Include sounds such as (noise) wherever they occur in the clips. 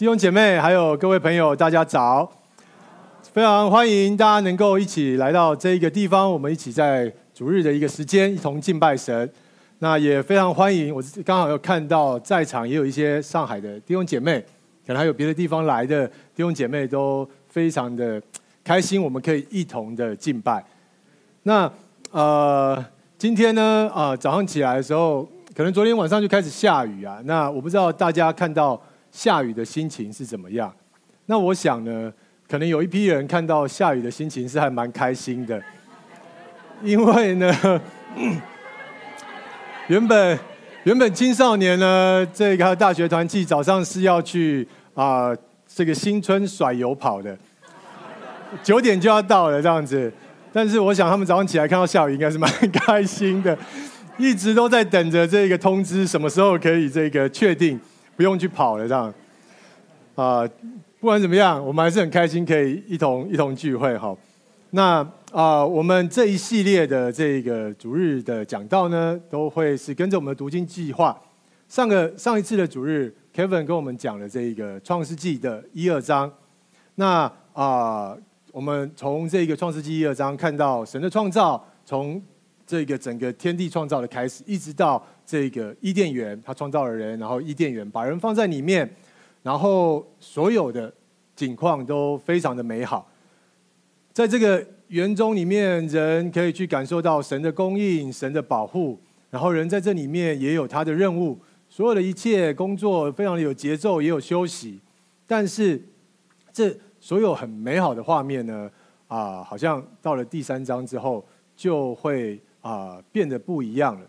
弟兄姐妹，还有各位朋友，大家早！非常欢迎大家能够一起来到这一个地方，我们一起在主日的一个时间一同敬拜神。那也非常欢迎，我刚好有看到在场也有一些上海的弟兄姐妹，可能还有别的地方来的弟兄姐妹，都非常的开心，我们可以一同的敬拜。那呃，今天呢，啊、呃，早上起来的时候，可能昨天晚上就开始下雨啊。那我不知道大家看到。下雨的心情是怎么样？那我想呢，可能有一批人看到下雨的心情是还蛮开心的，因为呢，(coughs) 原本原本青少年呢，这个大学团契早上是要去啊、这个新春甩油跑的，九点就要到了这样子，但是我想他们早上起来看到下雨，应该是蛮开心的，一直都在等着这个通知，什么时候可以这个确定。不用去跑了，这样啊，不管怎么样，我们还是很开心，可以一同一同聚会。好，那啊，我们这一系列的这个主日的讲道呢，都会是跟着我们的读经计划。上个上一次的主日，Kevin 跟我们讲了这个创世纪的一二章。那啊，我们从这个创世纪一二章看到神的创造，从这个整个天地创造的开始，一直到。这个伊甸园，他创造了人，然后伊甸园把人放在里面，然后所有的景况都非常的美好。在这个园中里面，人可以去感受到神的供应、神的保护，然后人在这里面也有他的任务，所有的一切工作非常的有节奏，也有休息。但是这所有很美好的画面呢，啊，好像到了第三章之后，就会啊变得不一样了。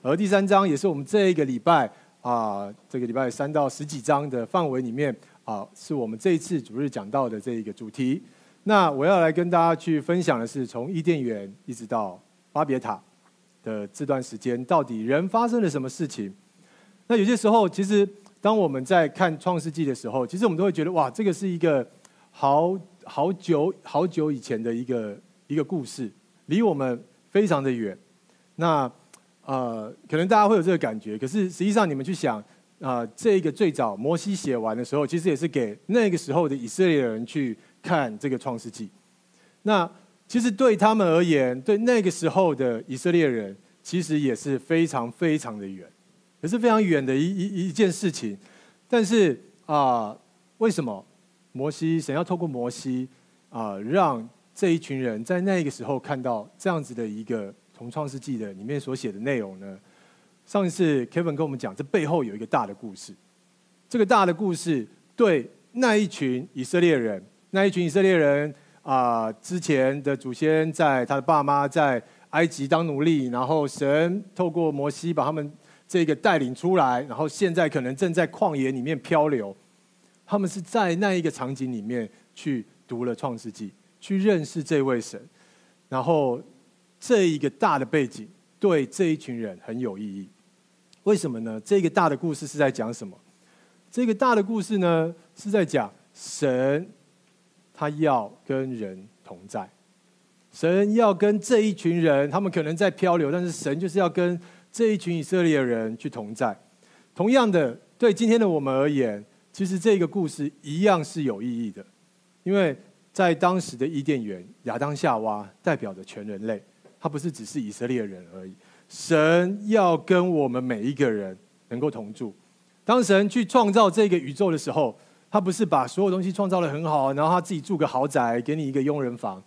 而第三章也是我们这一个礼拜啊，这个礼拜三到十几章的范围里面啊，是我们这一次主日讲到的这一个主题。那我要来跟大家去分享的是，从伊甸园一直到巴别塔的这段时间，到底人发生了什么事情？那有些时候，其实当我们在看创世纪的时候，其实我们都会觉得，哇，这个是一个好好久好久以前的一个一个故事，离我们非常的远。那呃，可能大家会有这个感觉，可是实际上你们去想，啊、这个最早摩西写完的时候，其实也是给那个时候的以色列人去看这个创世纪。那其实对他们而言，对那个时候的以色列人，其实也是非常非常的远，也是非常远的一一一件事情。但是啊、为什么摩西想要透过摩西啊、让这一群人在那个时候看到这样子的一个？从创世纪的里面所写的内容呢，上一次 Kevin 跟我们讲，这背后有一个大的故事。这个大的故事对那一群以色列人，那一群以色列人啊、之前的祖先在他的爸妈在埃及当奴隶，然后神透过摩西把他们这个带领出来，然后现在可能正在旷野里面漂流。他们是在那一个场景里面去读了创世纪，去认识这位神，然后。这一个大的背景对这一群人很有意义，为什么呢？这个大的故事是在讲什么？这个大的故事呢，是在讲神他要跟人同在，神要跟这一群人，他们可能在漂流，但是神就是要跟这一群以色列人去同在。同样的，对今天的我们而言，其实这个故事一样是有意义的，因为在当时的伊甸园，亚当夏娃代表着全人类。他不是只是以色列人而已，神要跟我们每一个人能够同住。当神去创造这个宇宙的时候，他不是把所有东西创造得很好，然后他自己住个豪宅，给你一个佣人房，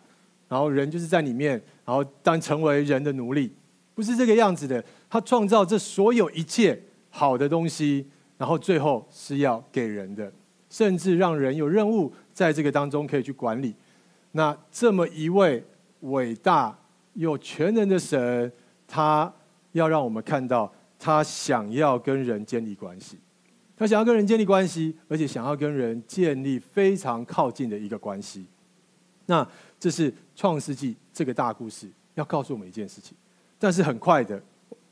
然后人就是在里面，然后当成为人的奴隶，不是这个样子的。他创造这所有一切好的东西，然后最后是要给人的，甚至让人有任务在这个当中可以去管理。那这么一位伟大。有全能的神，他要让我们看到，他想要跟人建立关系，他想要跟人建立关系，而且想要跟人建立非常靠近的一个关系。那这是创世纪这个大故事要告诉我们一件事情，但是很快的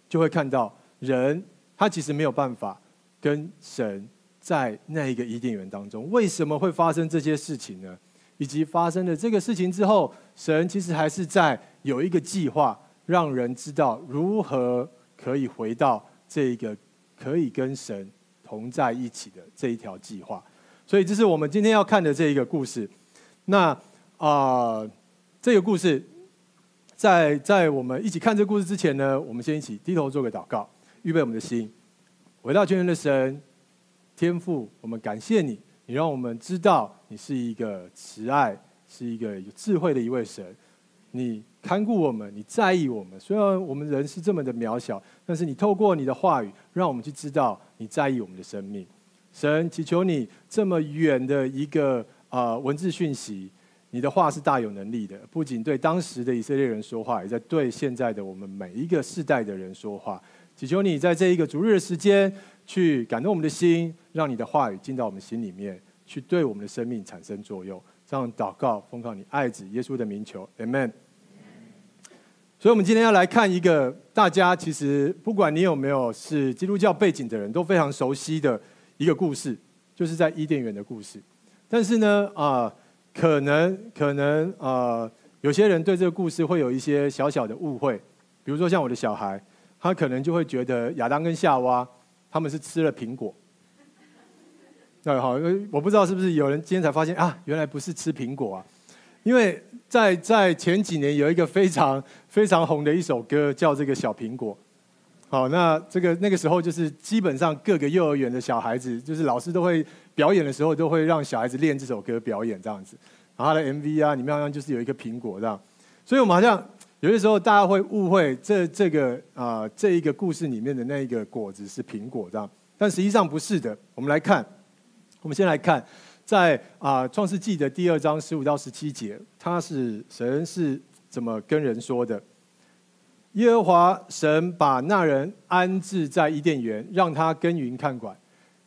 就会看到人，他其实没有办法跟神在那一个伊甸园当中，为什么会发生这些事情呢？以及发生了这个事情之后，神其实还是在。有一个计划，让人知道如何可以回到这一个可以跟神同在一起的这一条计划。所以这是我们今天要看的这一个故事。那啊、这个故事在在我们一起看这故事之前呢，我们先一起低头做个祷告，预备我们的心。伟大全能的神，天父，我们感谢你，你让我们知道你是一个慈爱、是一个有智慧的一位神。你看顾我们，你在意我们。虽然我们人是这么的渺小，但是你透过你的话语，让我们去知道你在意我们的生命。神，祈求你这么远的一个啊、呃、文字讯息，你的话是大有能力的，不仅对当时的以色列人说话，也在对现在的我们每一个世代的人说话。祈求你在这一个主日的时间，去感动我们的心，让你的话语进到我们心里面，去对我们的生命产生作用。这样祷告，奉靠你爱子耶稣的名求，Amen。所以，我们今天要来看一个大家其实不管你有没有是基督教背景的人都非常熟悉的一个故事，就是在伊甸园的故事。但是呢，啊、可能可能啊、有些人对这个故事会有一些小小的误会，比如说像我的小孩，他可能就会觉得亚当跟夏娃他们是吃了苹果。那，好，我不知道是不是有人今天才发现啊，原来不是吃苹果啊，因为在在前几年有一个非常 (laughs) 非常红的一首歌叫这个小苹果。好，那这个那个时候就是基本上各个幼儿园的小孩子，就是老师都会表演的时候，都会让小孩子练这首歌表演这样子。然后他的 MV 啊，里面好像就是有一个苹果这样。所以我们好像有些时候大家会误会这这个啊、这一个故事里面的那一个果子是苹果这样，但实际上不是的。我们来看，我们先来看在啊、创世纪的第二章十五到十七节，他是神是怎么跟人说的。耶和华神把那人安置在伊甸园，让他耕耘看管。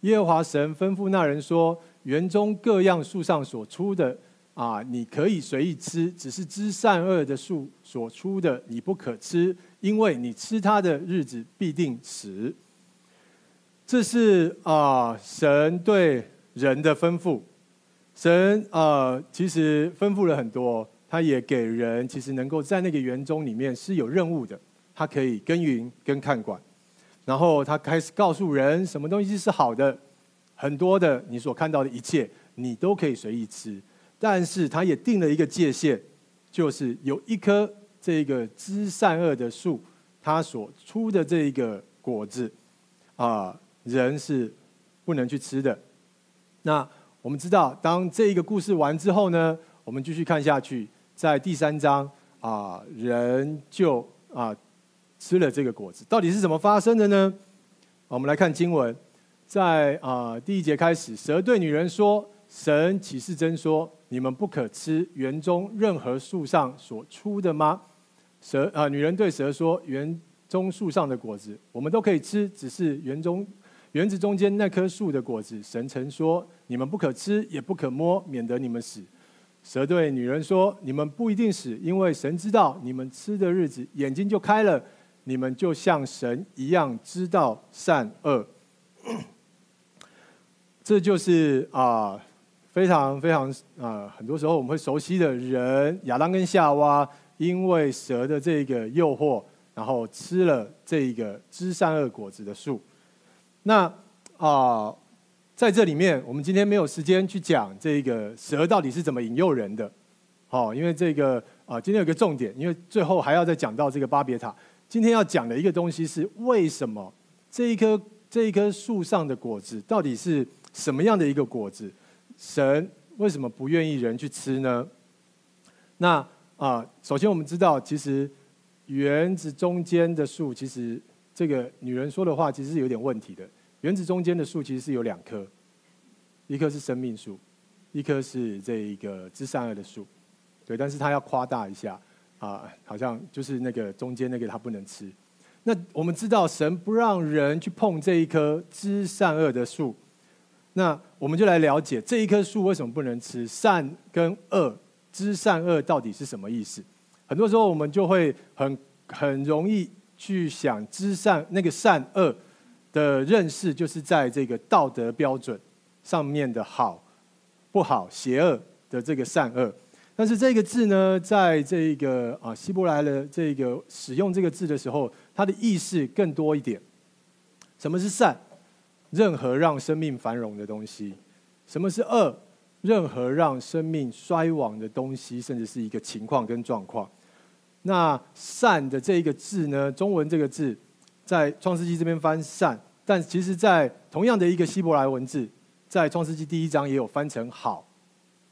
耶和华神吩咐那人说：“园中各样树上所出的啊，你可以随意吃；只是知善恶的树所出的，你不可吃，因为你吃它的日子必定死。”这是啊，神对人的吩咐。神啊，其实吩咐了很多。他也给人其实能够在那个园中里面是有任务的，他可以耕耘跟看管，然后他开始告诉人什么东西是好的，很多的你所看到的一切你都可以随意吃，但是他也定了一个界限，就是有一棵这个知善恶的树，它所出的这一个果子啊，人是不能去吃的。那我们知道，当这一个故事完之后呢，我们继续看下去。在第三章啊，人就啊吃了这个果子，到底是怎么发生的呢？我们来看经文，在啊第一节开始，蛇对女人说：“神岂是真说，你们不可吃园中任何树上所出的吗？”蛇啊，女人对蛇说：“园中树上的果子，我们都可以吃，只是园中园子中间那棵树的果子，神曾说，你们不可吃，也不可摸，免得你们死。”蛇对女人说：“你们不一定死，因为神知道你们吃的日子，眼睛就开了，你们就像神一样知道善恶。”这就是啊，非常非常啊，很多时候我们会熟悉的人亚当跟夏娃，因为蛇的这个诱惑，然后吃了这个知善恶果子的树。那啊。在这里面，我们今天没有时间去讲这个蛇到底是怎么引诱人的，好，因为这个啊，今天有个重点，因为最后还要再讲到这个巴别塔。今天要讲的一个东西是，为什么这一棵这一棵树上的果子到底是什么样的一个果子？神为什么不愿意人去吃呢？那啊，首先我们知道，其实园子中间的树，其实这个女人说的话，其实是有点问题的。原子中间的树其实是有两棵，一棵是生命树，一棵是这一个知善恶的树，对，但是他要夸大一下啊，好像就是那个中间那个他不能吃。那我们知道神不让人去碰这一棵知善恶的树，那我们就来了解这一棵树为什么不能吃，善跟恶，知善恶到底是什么意思？很多时候我们就会很很容易去想知善那个善恶。的认识就是在这个道德标准上面的好、不好、邪恶的这个善恶，但是这个字呢，在这个啊希伯来的这个使用这个字的时候，它的意思更多一点。什么是善？任何让生命繁荣的东西。什么是恶？任何让生命衰亡的东西，甚至是一个情况跟状况。那善的这一个字呢？中文这个字在创世纪这边翻善，但其实在同样的一个希伯来文字，在创世纪第一章也有翻成好，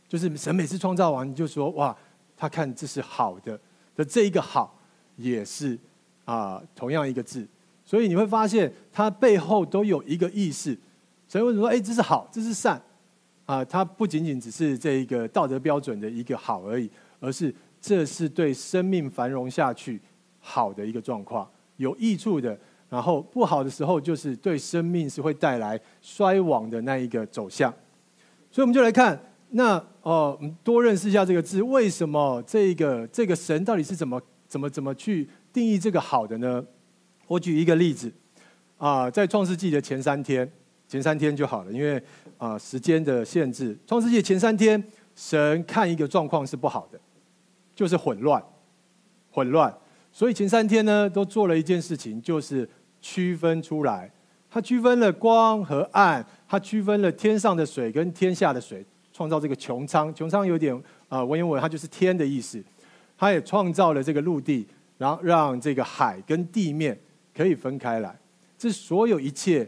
就是神每次创造完，就说哇，他看这是好的的这一个好，也是啊、同样一个字，所以你会发现它背后都有一个意思。神为什么说哎这是好，这是善？啊，它不仅仅只是这一个道德标准的一个好而已，而是这是对生命繁荣下去好的一个状况，有益处的。然后不好的时候，就是对生命是会带来衰亡的那一个走向。所以我们就来看，那哦，我们多认识一下这个字，为什么这个这个神到底是怎么怎么怎么去定义这个好的呢？我举一个例子啊，在创世纪的前三天。前三天就好了，因为啊时间的限制。创世纪前三天，神看一个状况是不好的，就是混乱，混乱。所以前三天呢，都做了一件事情，就是区分出来。他区分了光和暗，他区分了天上的水跟天下的水，创造这个穹苍。穹苍有点啊文言文，它就是天的意思。他也创造了这个陆地，然后让这个海跟地面可以分开来。这所有一切。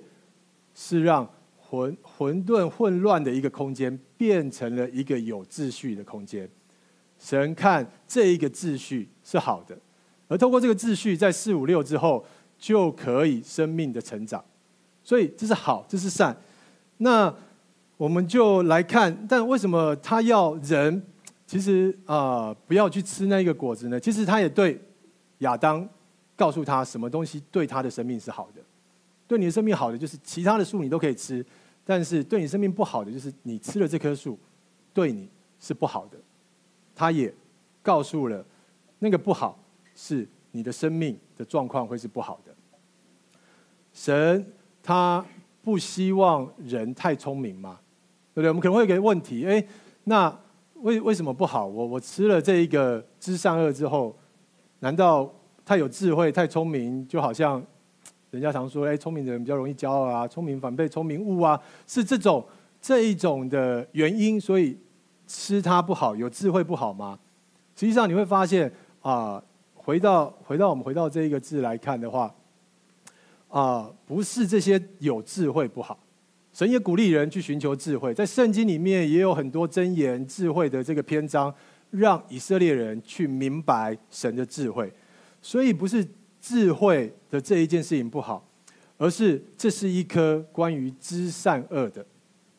是让混混沌混乱的一个空间变成了一个有秩序的空间。神看这一个秩序是好的，而透过这个秩序，在四五六之后就可以生命的成长。所以这是好，这是善。那我们就来看，但为什么他要人其实啊、不要去吃那一个果子呢？其实他也对亚当告诉他什么东西对他的生命是好的。对你的生命好的就是其他的树你都可以吃，但是对你生命不好的就是你吃了这棵树，对你是不好的。他也告诉了那个不好是你的生命的状况会是不好的。神他不希望人太聪明嘛，对不对？我们可能会有个问题，哎，那为为什么不好？我我吃了这一个知善恶之后，难道太有智慧、太聪明，就好像？人家常说，哎，聪明的人比较容易骄傲啊，聪明反被聪明误啊，是这种这一种的原因，所以吃它不好，有智慧不好吗？实际上你会发现啊、回到回到我们回到这一个字来看的话，啊、不是这些有智慧不好，神也鼓励人去寻求智慧，在圣经里面也有很多箴言智慧的这个篇章，让以色列人去明白神的智慧，所以不是。智慧的这一件事情不好，而是这是一颗关于知善恶的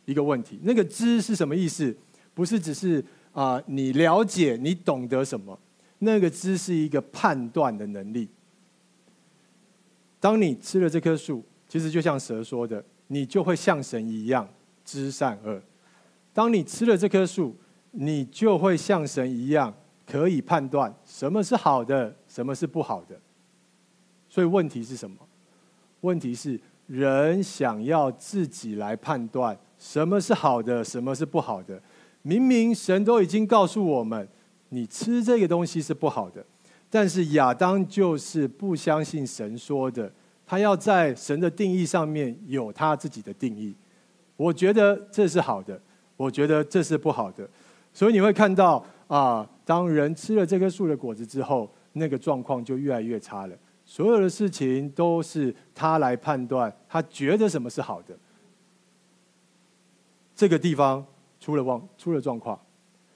一个问题。那个知是什么意思？不是只是啊，你了解、你懂得什么？那个知是一个判断的能力。当你吃了这棵树，其实就像蛇说的，你就会像神一样知善恶。当你吃了这棵树，你就会像神一样可以判断什么是好的，什么是不好的。所以问题是什么？问题是人想要自己来判断什么是好的，什么是不好的。明明神都已经告诉我们，你吃这个东西是不好的，但是亚当就是不相信神说的，他要在神的定义上面有他自己的定义。我觉得这是好的，我觉得这是不好的。所以你会看到啊，当人吃了这棵树的果子之后，那个状况就越来越差了。所有的事情都是他来判断，他觉得什么是好的。这个地方出了状出了状况，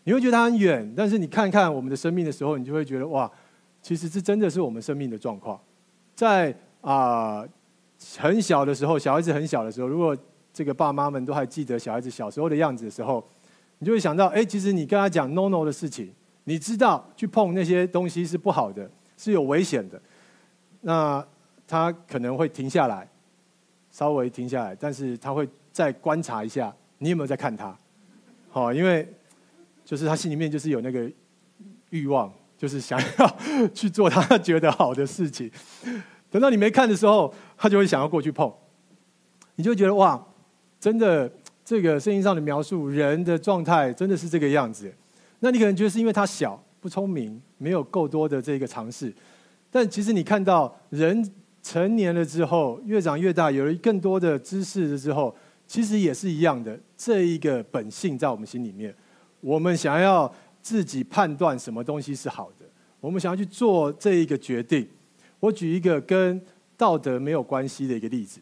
你会觉得他很远，但是你看看我们的生命的时候，你就会觉得哇，其实这真的是我们生命的状况。在啊、很小的时候，小孩子很小的时候，如果这个爸妈们都还记得小孩子小时候的样子的时候，你就会想到，哎，其实你跟他讲 no no 的事情，你知道去碰那些东西是不好的，是有危险的。那他可能会停下来，稍微停下来，但是他会再观察一下你有没有在看他，好，因为就是他心里面就是有那个欲望，就是想要 (laughs) 去做他觉得好的事情。等到你没看的时候，他就会想要过去碰，你就会觉得哇，真的这个圣经上的描述人的状态真的是这个样子。那你可能觉得是因为他小不聪明，没有够多的这个尝试。但其实你看到人成年了之后，越长越大，有了更多的知识了之后，其实也是一样的，这一个本性在我们心里面，我们想要自己判断什么东西是好的，我们想要去做这一个决定。我举一个跟道德没有关系的一个例子，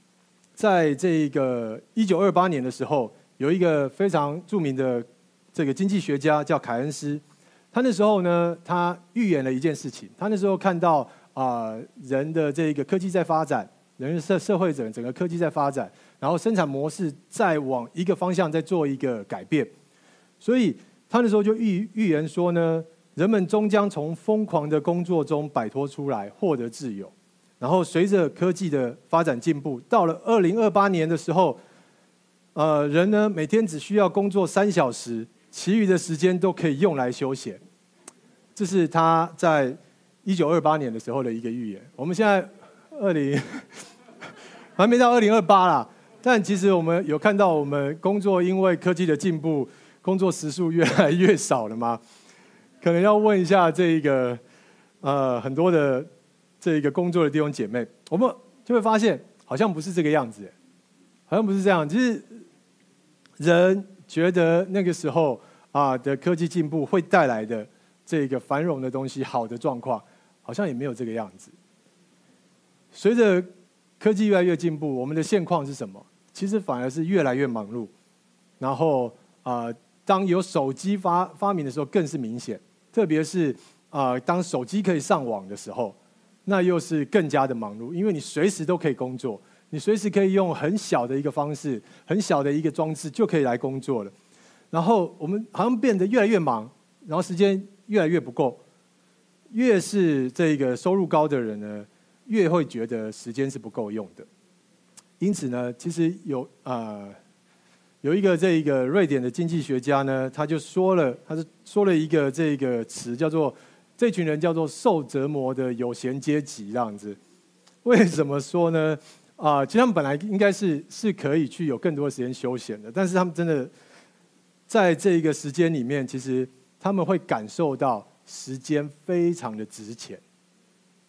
在这一个一九二八年的时候，有一个非常著名的这个经济学家叫凯恩斯，他那时候呢，他预言了一件事情，他那时候看到啊、人的这个科技在发展，人社社会整整个科技在发展，然后生产模式再往一个方向再做一个改变，所以他那时候就预预言说呢。人们终将从疯狂的工作中摆脱出来，获得自由。然后随着科技的发展进步，到了二零二八年的时候，呃，人呢每天只需要工作三小时，其余的时间都可以用来休闲。这是他在一九二八年的时候的一个预言。我们现在二零 (laughs) 还没到二零二八啦，但其实我们有看到，我们工作因为科技的进步，工作时数越来越少了吗？(laughs) 可能要问一下这一个，呃，很多的这个工作的弟兄姐妹，我们就会发现，好像不是这个样子，好像不是这样。其实人觉得那个时候啊的科技进步会带来的这个繁荣的东西，好的状况，好像也没有这个样子。随着科技越来越进步，我们的现况是什么？其实反而是越来越忙碌。然后啊，当有手机发发明的时候，更是明显。特别是啊、当手机可以上网的时候，那又是更加的忙碌，因为你随时都可以工作，你随时可以用很小的一个方式、很小的一个装置就可以来工作了。然后我们好像变得越来越忙，然后时间越来越不够。越是这个收入高的人呢，越会觉得时间是不够用的。因此呢，其实有啊。有一个这一个瑞典的经济学家呢，他就说了，他是说了一个这个词，叫做这群人叫做受折磨的有闲阶级这样子。为什么说呢？啊，其实他们本来应该是是可以去有更多的时间休闲的，但是他们真的在这一个时间里面，其实他们会感受到时间非常的值钱，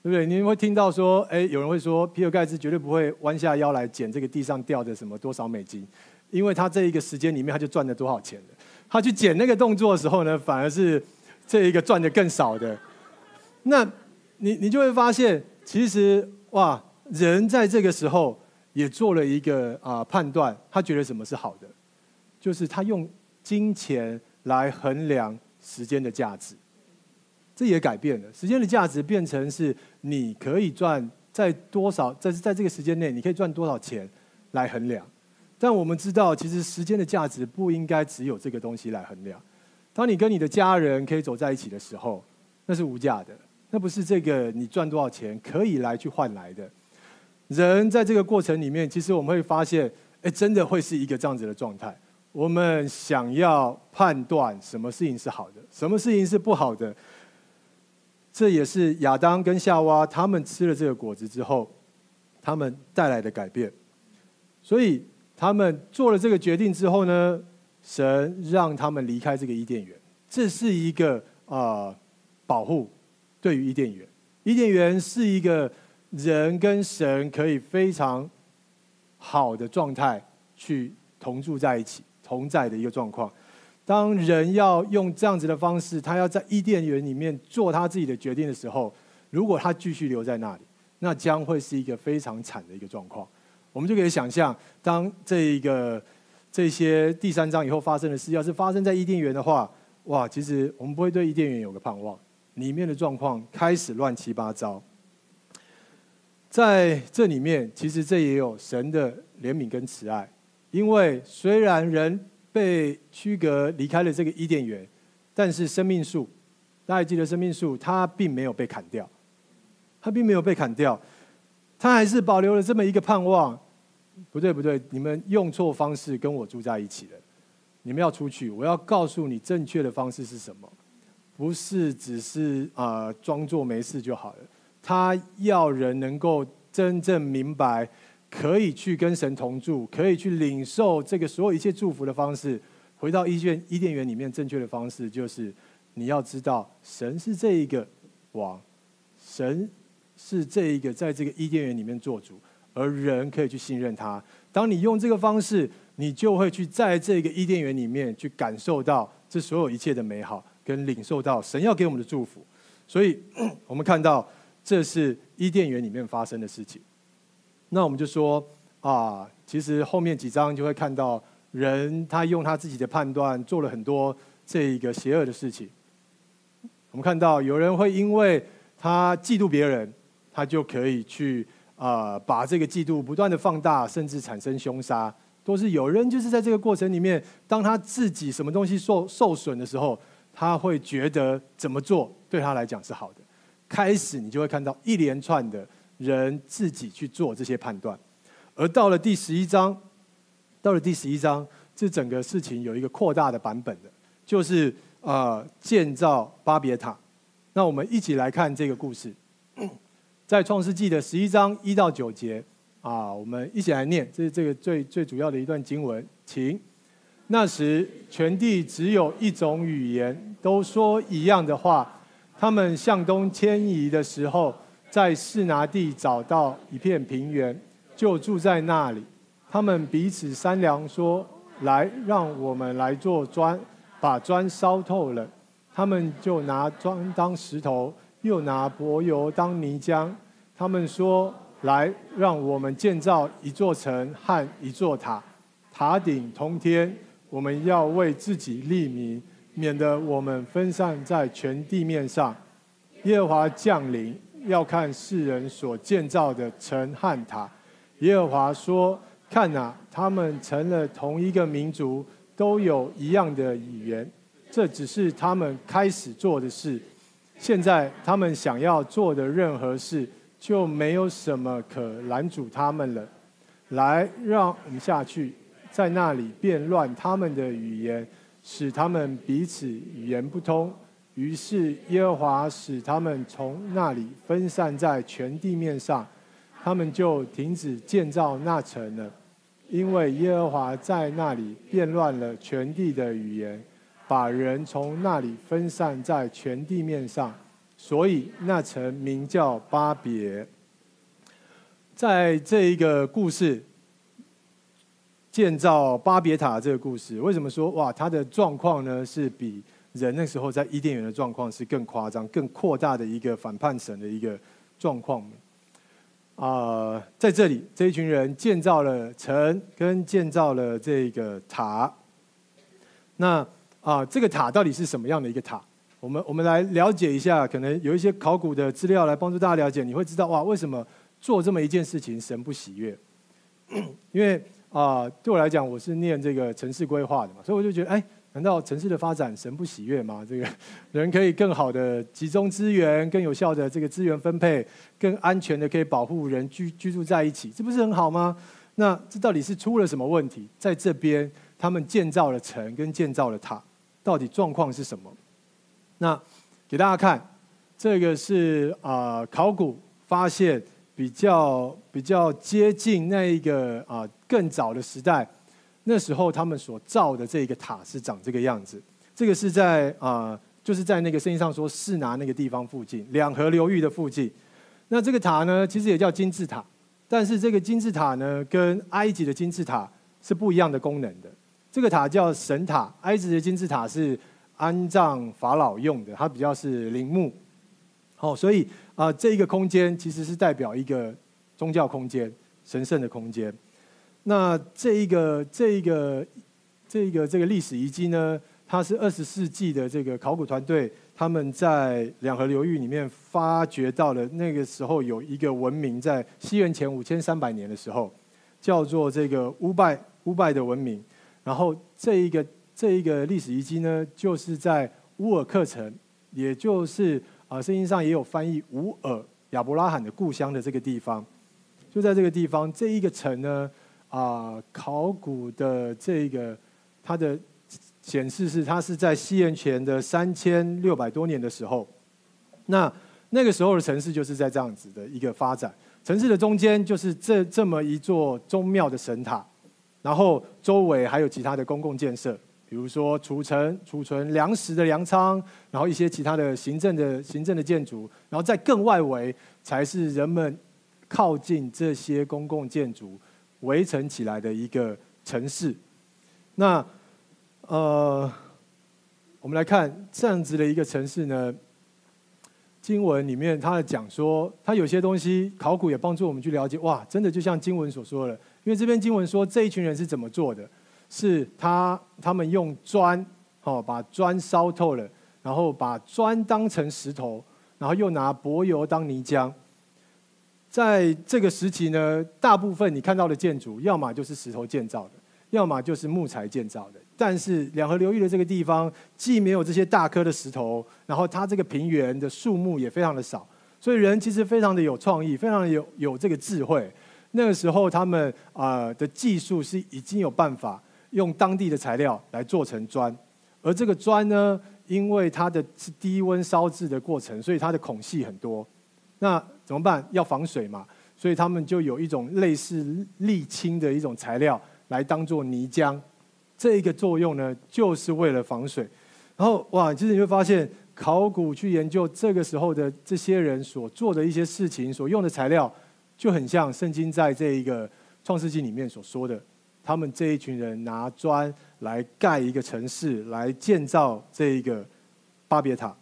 对不对？你会听到说，哎，有人会说，比尔盖茨绝对不会弯下腰来捡这个地上掉的什么多少美金。因为他这一个时间里面，他就赚了多少钱的。他去捡那个动作的时候呢，反而是这一个赚的更少的。那你你就会发现，其实哇，人在这个时候也做了一个啊、判断，他觉得什么是好的，就是他用金钱来衡量时间的价值。这也改变了时间的价值，变成是你可以赚在多少，在在这个时间内，你可以赚多少钱来衡量。但我们知道，其实时间的价值不应该只有这个东西来衡量。当你跟你的家人可以走在一起的时候，那是无价的，那不是这个你赚多少钱可以来去换来的。人在这个过程里面，其实我们会发现，哎，真的会是一个这样子的状态。我们想要判断什么事情是好的，什么事情是不好的，这也是亚当跟夏娃他们吃了这个果子之后，他们带来的改变。所以。他们做了这个决定之后呢，神让他们离开这个伊甸园，这是一个啊、呃、保护对于伊甸园。伊甸园是一个人跟神可以非常好的状态去同住在一起、同在的一个状况。当人要用这样子的方式，他要在伊甸园里面做他自己的决定的时候，如果他继续留在那里，那将会是一个非常惨的一个状况。我们就可以想象，当这一个这些第三章以后发生的事，要是发生在伊甸园的话，哇，其实我们不会对伊甸园有个盼望，里面的状况开始乱七八糟。在这里面，其实这也有神的怜悯跟慈爱，因为虽然人被区隔离开了这个伊甸园，但是生命树，大家记得生命树，它并没有被砍掉，它并没有被砍掉，它还是保留了这么一个盼望。不对不对，你们用错方式跟我住在一起了。你们要出去，我要告诉你正确的方式是什么，不是只是啊、呃、装作没事就好了。他要人能够真正明白，可以去跟神同住，可以去领受这个所有一切祝福的方式。回到伊甸伊甸园里面，正确的方式就是你要知道，神是这一个王，神是这一个在这个伊甸园里面做主。而人可以去信任他。当你用这个方式你就会去在这个伊甸园里面去感受到这所有一切的美好，跟领受到神要给我们的祝福。所以，我们看到这是伊甸园里面发生的事情。那我们就说啊，其实后面几章就会看到人他用他自己的判断做了很多这一个邪恶的事情。我们看到有人会因为他嫉妒别人，他就可以去。啊、呃，把这个嫉妒不断的放大，甚至产生凶杀，都是有人就是在这个过程里面，当他自己什么东西受受损的时候，他会觉得怎么做对他来讲是好的。开始你就会看到一连串的人自己去做这些判断，而到了第十一章，到了第十一章，这整个事情有一个扩大的版本的，就是呃建造巴别塔。那我们一起来看这个故事。在创世纪的十一章一到九节，啊，我们一起来念，这是这个最最主要的一段经文，请。那时全地只有一种语言，都说一样的话。他们向东迁移的时候，在示拿地找到一片平原，就住在那里。他们彼此商量说：“来，让我们来做砖，把砖烧透了。”他们就拿砖当石头。又拿柏油当泥浆，他们说：“来，让我们建造一座城和一座塔，塔顶通天。我们要为自己立名，免得我们分散在全地面上。耶和华降临，要看世人所建造的城和塔。耶和华说：看哪，他们成了同一个民族，都有一样的语言。这只是他们开始做的事。”现在他们想要做的任何事，就没有什么可拦阻他们了。来，让我们下去，在那里变乱他们的语言，使他们彼此语言不通。于是耶和华使他们从那里分散在全地面上，他们就停止建造那城了，因为耶和华在那里变乱了全地的语言。把人从那里分散在全地面上，所以那城名叫巴别。在这一个故事，建造巴别塔这个故事，为什么说哇，它的状况呢是比人那时候在伊甸园的状况是更夸张、更扩大的一个反叛神的一个状况？啊、呃，在这里这一群人建造了城，跟建造了这个塔，那。啊，这个塔到底是什么样的一个塔？我们我们来了解一下，可能有一些考古的资料来帮助大家了解。你会知道哇，为什么做这么一件事情神不喜悦？(coughs) 因为啊，对我来讲，我是念这个城市规划的嘛，所以我就觉得，哎，难道城市的发展神不喜悦吗？(laughs) 这个人可以更好的集中资源，更有效的这个资源分配，更安全的可以保护人居居住在一起，这不是很好吗？那这到底是出了什么问题？在这边，他们建造了城跟建造了塔。到底状况是什么？那给大家看，这个是啊、考古发现比较比较接近那一个啊、更早的时代，那时候他们所造的这个塔是长这个样子。这个是在啊、就是在那个圣经上说示拿那个地方附近，两河流域的附近。那这个塔呢，其实也叫金字塔，但是这个金字塔呢，跟埃及的金字塔是不一样的功能的。这个塔叫神塔，埃及的金字塔是安葬法老用的，它比较是陵墓。好，所以啊，这一个空间其实是代表一个宗教空间、神圣的空间。那这一个、这一个、这一个这个历史遗迹呢，它是二十世纪的这个考古团队他们在两河流域里面发掘到了，那个时候有一个文明，在西元前五千三百年的时候，叫做这个乌拜乌拜的文明。然后这一个这一个历史遗迹呢，就是在乌尔克城，也就是啊，圣经上也有翻译乌尔亚伯拉罕的故乡的这个地方，就在这个地方，这一个城呢，啊，考古的这个它的显示是它是在西元前的三千六百多年的时候，那那个时候的城市就是在这样子的一个发展，城市的中间就是这这么一座宗庙的神塔。然后周围还有其他的公共建设，比如说储存储存粮食的粮仓，然后一些其他的行政的行政的建筑，然后在更外围才是人们靠近这些公共建筑围城起来的一个城市那呃，我们来看这样子的一个城市呢，经文里面他讲说，他有些东西考古也帮助我们去了解，哇，真的就像经文所说的，因为这篇经文说这一群人是怎么做的，是他他们用砖，哦，把砖烧透了，然后把砖当成石头，然后又拿柏油当泥浆。在这个时期呢，大部分你看到的建筑，要么就是石头建造的，要么就是木材建造的。但是两河流域的这个地方，既没有这些大颗的石头，然后它这个平原的树木也非常的少，所以人其实非常的有创意，非常的有有这个智慧。那个时候他们啊的技术是已经有办法用当地的材料来做成砖，而这个砖呢，因为它的是低温烧制的过程，所以它的孔隙很多。那怎么办？要防水嘛，所以他们就有一种类似沥青的一种材料来当做泥浆，这一个作用呢，就是为了防水。然后哇，其实你会发现，考古去研究这个时候的这些人所做的一些事情，所用的材料，就很像圣经在这一个创世纪里面所说的，他们这一群人拿砖来盖一个城市，来建造这一个巴别塔。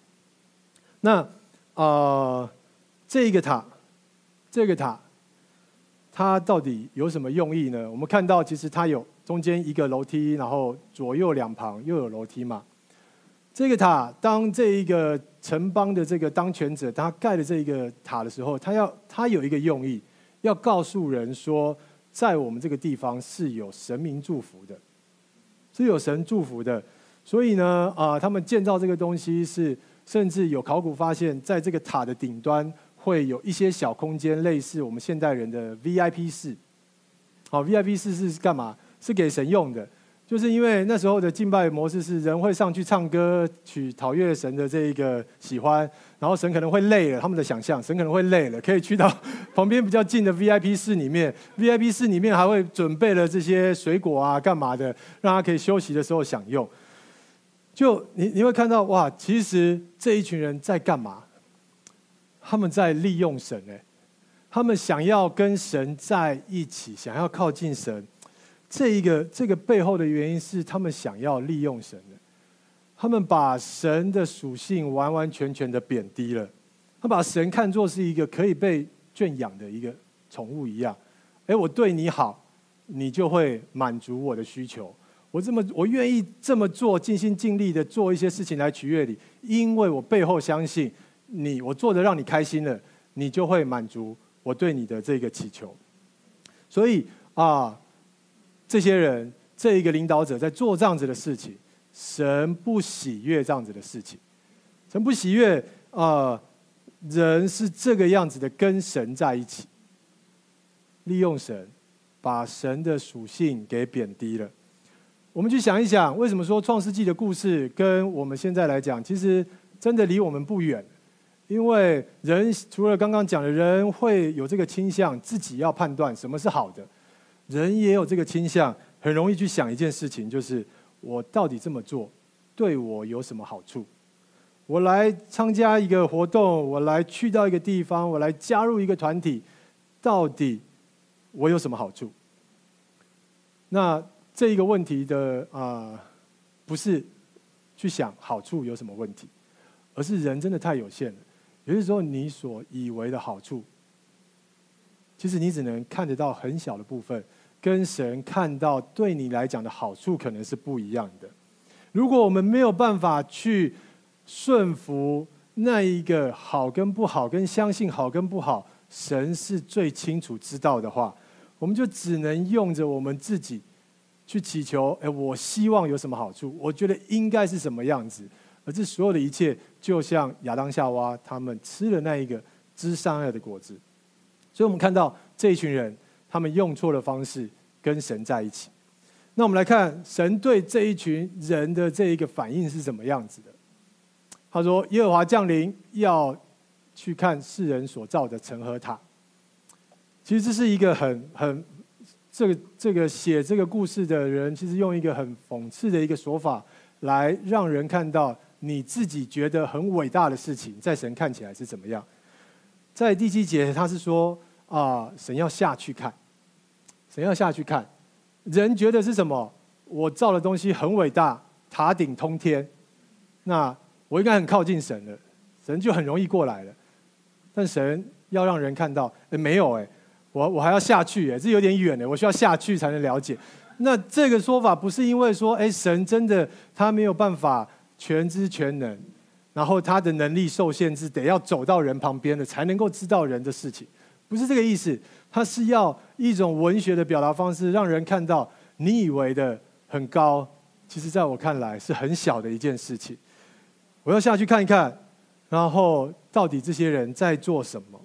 那啊。这一个塔，这个塔，它到底有什么用意呢？我们看到，其实它有中间一个楼梯，然后左右两旁又有楼梯嘛。这个塔，当这一个城邦的这个当权者他盖的这一个塔的时候，他要他有一个用意，要告诉人说，在我们这个地方是有神明祝福的，是有神祝福的。所以呢，啊，他们建造这个东西是，甚至有考古发现，在这个塔的顶端。会有一些小空间，类似我们现代人的 VIP 室。好，VIP 室是干嘛？是给神用的。就是因为那时候的敬拜模式是人会上去唱歌，去讨悦神的这一个喜欢，然后神可能会累了，他们的想象，神可能会累了，可以去到旁边比较近的 VIP 室里面。VIP 室里面还会准备了这些水果啊，干嘛的，让他可以休息的时候享用。就你你会看到哇，其实这一群人在干嘛？他们在利用神哎，他们想要跟神在一起，想要靠近神。这一个这个背后的原因是，他们想要利用神的。他们把神的属性完完全全的贬低了。他把神看作是一个可以被圈养的一个宠物一样。哎，我对你好，你就会满足我的需求。我这么我愿意这么做，尽心尽力的做一些事情来取悦你，因为我背后相信。你我做的让你开心了，你就会满足我对你的这个祈求。所以啊，这些人这一个领导者在做这样子的事情，神不喜悦这样子的事情，神不喜悦啊，人是这个样子的跟神在一起，利用神，把神的属性给贬低了。我们去想一想，为什么说创世纪的故事跟我们现在来讲，其实真的离我们不远。因为人除了刚刚讲的，人会有这个倾向，自己要判断什么是好的，人也有这个倾向，很容易去想一件事情，就是我到底这么做对我有什么好处？我来参加一个活动，我来去到一个地方，我来加入一个团体，到底我有什么好处？那这一个问题的啊、不是去想好处有什么问题，而是人真的太有限了。有些时候，你所以为的好处，其实你只能看得到很小的部分，跟神看到对你来讲的好处可能是不一样的。如果我们没有办法去顺服那一个好跟不好，跟相信好跟不好，神是最清楚知道的话，我们就只能用着我们自己去祈求。哎，我希望有什么好处？我觉得应该是什么样子？而这所有的一切，就像亚当夏娃他们吃了那一个知善恶的果子，所以我们看到这一群人，他们用错了方式跟神在一起。那我们来看神对这一群人的这一个反应是怎么样子的？他说：“耶和华降临，要去看世人所造的城和塔。”其实这是一个很很这个这个写这个故事的人，其实用一个很讽刺的一个说法来让人看到。你自己觉得很伟大的事情，在神看起来是怎么样？在第七节，他是说啊，神要下去看，神要下去看。人觉得是什么？我造的东西很伟大，塔顶通天，那我应该很靠近神了，神就很容易过来了。但神要让人看到，哎，没有哎，我我还要下去哎，这有点远哎，我需要下去才能了解。那这个说法不是因为说，哎，神真的他没有办法全知全能，然后他的能力受限制，得要走到人旁边的才能够知道人的事情，不是这个意思。他是要一种文学的表达方式，让人看到你以为的很高，其实在我看来是很小的一件事情。我要下去看一看，然后到底这些人在做什么？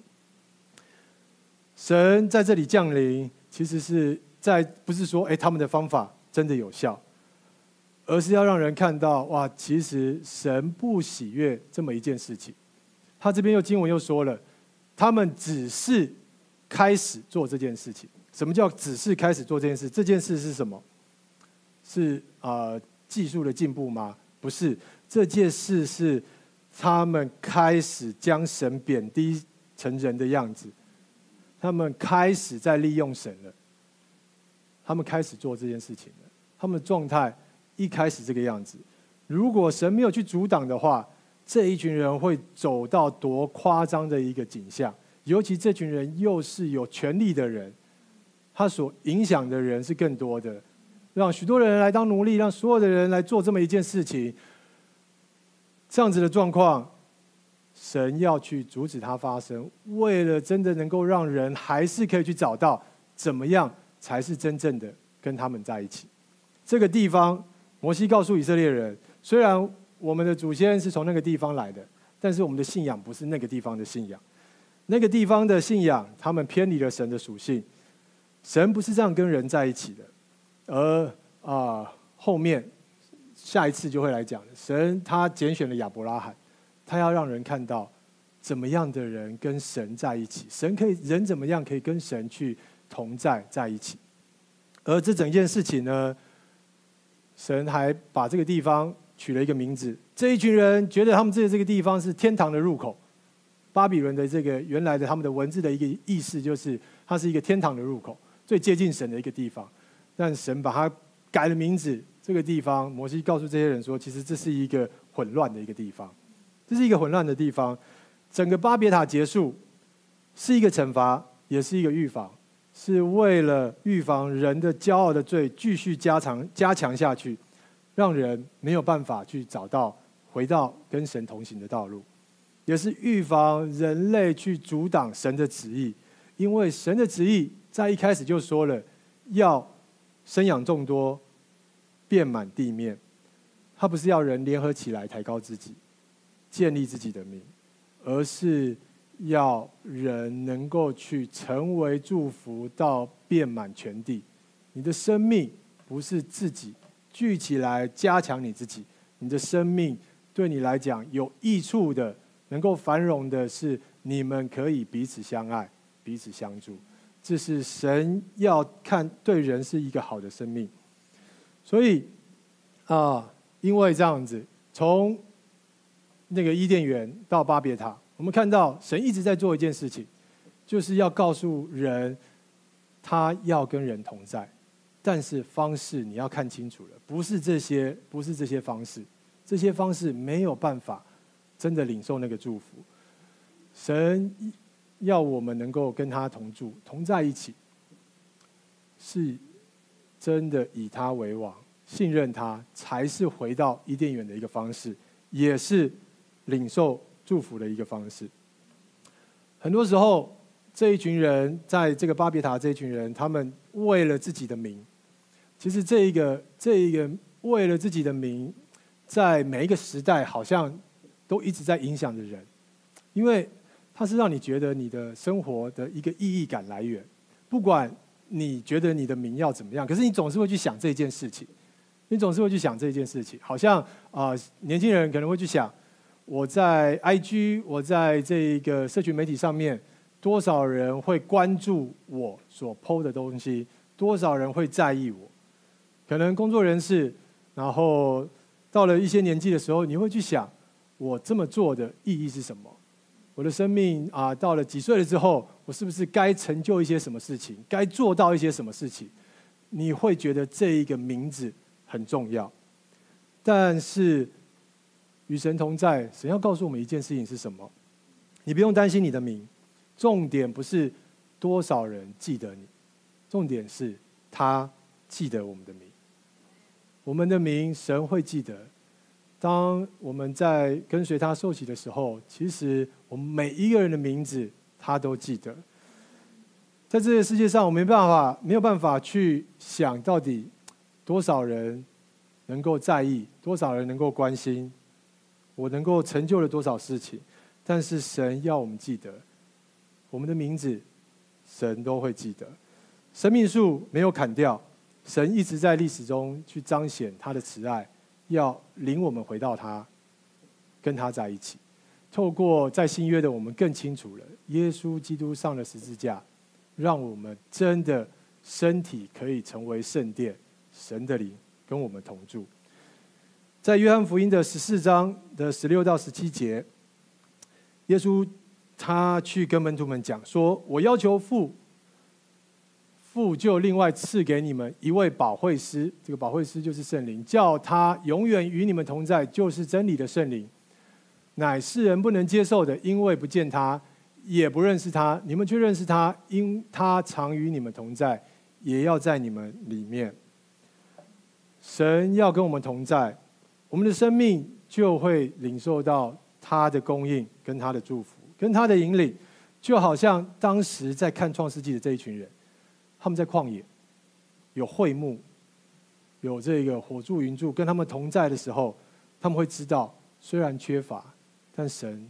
神在这里降临，其实是在不是说，哎，他们的方法真的有效。而是要让人看到，哇，其实神不喜悦这么一件事情。他这边又经文又说了，他们只是开始做这件事情。什么叫只是开始做这件事？这件事是什么？是啊、呃，技术的进步吗？不是，这件事是他们开始将神贬低成人的样子。他们开始在利用神了。他们开始做这件事情了。他们的状态。一开始这个样子，如果神没有去阻挡的话，这一群人会走到多夸张的一个景象。尤其这群人又是有权力的人，他所影响的人是更多的，让许多人来当奴隶，让所有的人来做这么一件事情。这样子的状况，神要去阻止它发生，为了真的能够让人还是可以去找到怎么样才是真正的跟他们在一起。这个地方。摩西告诉以色列人：“虽然我们的祖先是从那个地方来的，但是我们的信仰不是那个地方的信仰。那个地方的信仰，他们偏离了神的属性。神不是这样跟人在一起的。而啊、后面下一次就会来讲，神他拣选了亚伯拉罕，他要让人看到怎么样的人跟神在一起，神可以人怎么样可以跟神去同在在一起。而这整件事情呢？”神还把这个地方取了一个名字。这一群人觉得他们这这个地方是天堂的入口。巴比伦的这个原来的他们的文字的一个意思就是，它是一个天堂的入口，最接近神的一个地方。但神把它改了名字，这个地方，摩西告诉这些人说，其实这是一个混乱的一个地方，这是一个混乱的地方。整个巴别塔结束，是一个惩罚，也是一个预防。是为了预防人的骄傲的罪继续加强加强下去，让人没有办法去找到回到跟神同行的道路，也是预防人类去阻挡神的旨意，因为神的旨意在一开始就说了，要生养众多，遍满地面，他不是要人联合起来抬高自己，建立自己的名，而是。要人能够去成为祝福，到遍满全地。你的生命不是自己聚起来加强你自己，你的生命对你来讲有益处的，能够繁荣的是你们可以彼此相爱、彼此相助。这是神要看对人是一个好的生命。所以啊，因为这样子，从那个伊甸园到巴别塔。我们看到神一直在做一件事情，就是要告诉人，他要跟人同在，但是方式你要看清楚了，不是这些，不是这些方式，这些方式没有办法真的领受那个祝福。神要我们能够跟他同住，同在一起，是真的以他为王，信任他，才是回到伊甸园的一个方式，也是领受。祝福的一个方式。很多时候，这一群人在这个巴别塔，这一群人，他们为了自己的名，其实这一个这一个为了自己的名，在每一个时代，好像都一直在影响着人，因为它是让你觉得你的生活的一个意义感来源。不管你觉得你的名要怎么样，可是你总是会去想这件事情，你总是会去想这件事情。好像啊、年轻人可能会去想。我在 IG，我在这一个社群媒体上面，多少人会关注我所 PO 的东西？多少人会在意我？可能工作人士，然后到了一些年纪的时候，你会去想，我这么做的意义是什么？我的生命啊，到了几岁了之后，我是不是该成就一些什么事情？该做到一些什么事情？你会觉得这一个名字很重要。但是与神同在，神要告诉我们一件事情是什么？你不用担心你的名，重点不是多少人记得你，重点是他记得我们的名。我们的名，神会记得。当我们在跟随他受洗的时候，其实我们每一个人的名字，他都记得。在这个世界上，我没办法，没有办法去想到底多少人能够在意，多少人能够关心，我能够成就了多少事情。但是神要我们记得，我们的名字，神都会记得。生命树没有砍掉，神一直在历史中去彰显他的慈爱。要领我们回到他，跟他在一起。透过在新约的我们更清楚了，耶稣基督上了十字架，让我们真的身体可以成为圣殿，神的灵跟我们同住。在约翰福音的十四章的十六到十七节，耶稣他去跟门徒们讲说：“我要求父。”父就另外赐给你们一位保惠师，这个保惠师就是圣灵，叫他永远与你们同在，就是真理的圣灵，乃世人不能接受的，因为不见他，也不认识他。你们却认识他，因他常与你们同在，也要在你们里面。神要跟我们同在，我们的生命就会领受到他的供应，跟他的祝福，跟他的引领，就好像当时在看创世纪的这一群人。他们在旷野，有会幕，有这个火柱云柱跟他们同在的时候，他们会知道，虽然缺乏，但神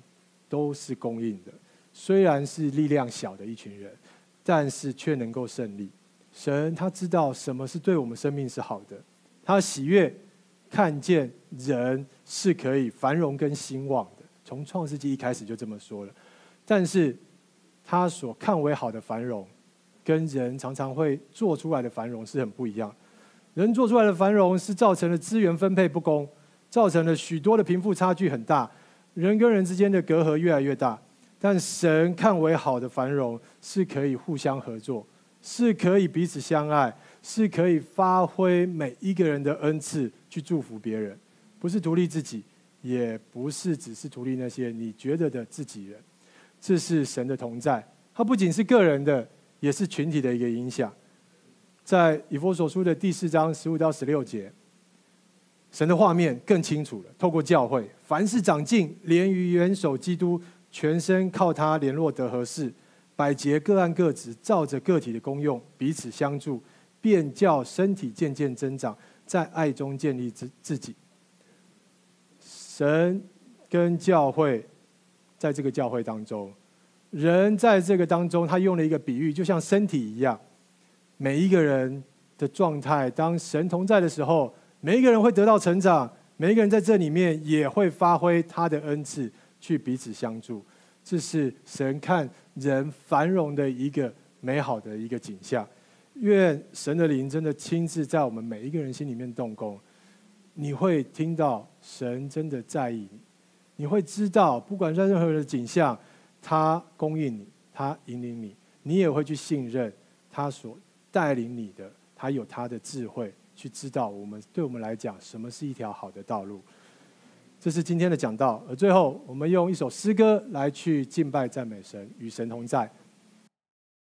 都是供应的。虽然是力量小的一群人，但是却能够胜利。神他知道什么是对我们生命是好的，他喜悦看见人是可以繁荣跟兴旺的。从创世纪一开始就这么说了，但是他所看为好的繁荣。跟人常常会做出来的繁荣是很不一样。人做出来的繁荣是造成了资源分配不公，造成了许多的贫富差距很大，人跟人之间的隔阂越来越大。但神看为好的繁荣是可以互相合作，是可以彼此相爱，是可以发挥每一个人的恩赐去祝福别人，不是独立自己，也不是只是独立那些你觉得的自己人。这是神的同在，它不仅是个人的。也是群体的一个影响，在以弗所书的第四章十五到十六节，神的画面更清楚了。透过教会，凡事长进，连于元首基督，全身靠他联络得合适，百节各按各职，照着个体的功用彼此相助，便叫身体渐渐增长，在爱中建立自自己。神跟教会，在这个教会当中。人在这个当中，他用了一个比喻，就像身体一样，每一个人的状态，当神同在的时候，每一个人会得到成长，每一个人在这里面也会发挥他的恩赐，去彼此相助。这是神看人繁荣的一个美好的一个景象。愿神的灵真的亲自在我们每一个人心里面动工，你会听到神真的在意你，你会知道，不管在任何的景象。他供应你，他引领你，你也会去信任他所带领你的。他有他的智慧，去知道我们对我们来讲什么是一条好的道路。这是今天的讲道，而最后我们用一首诗歌来去敬拜赞美神，与神同在。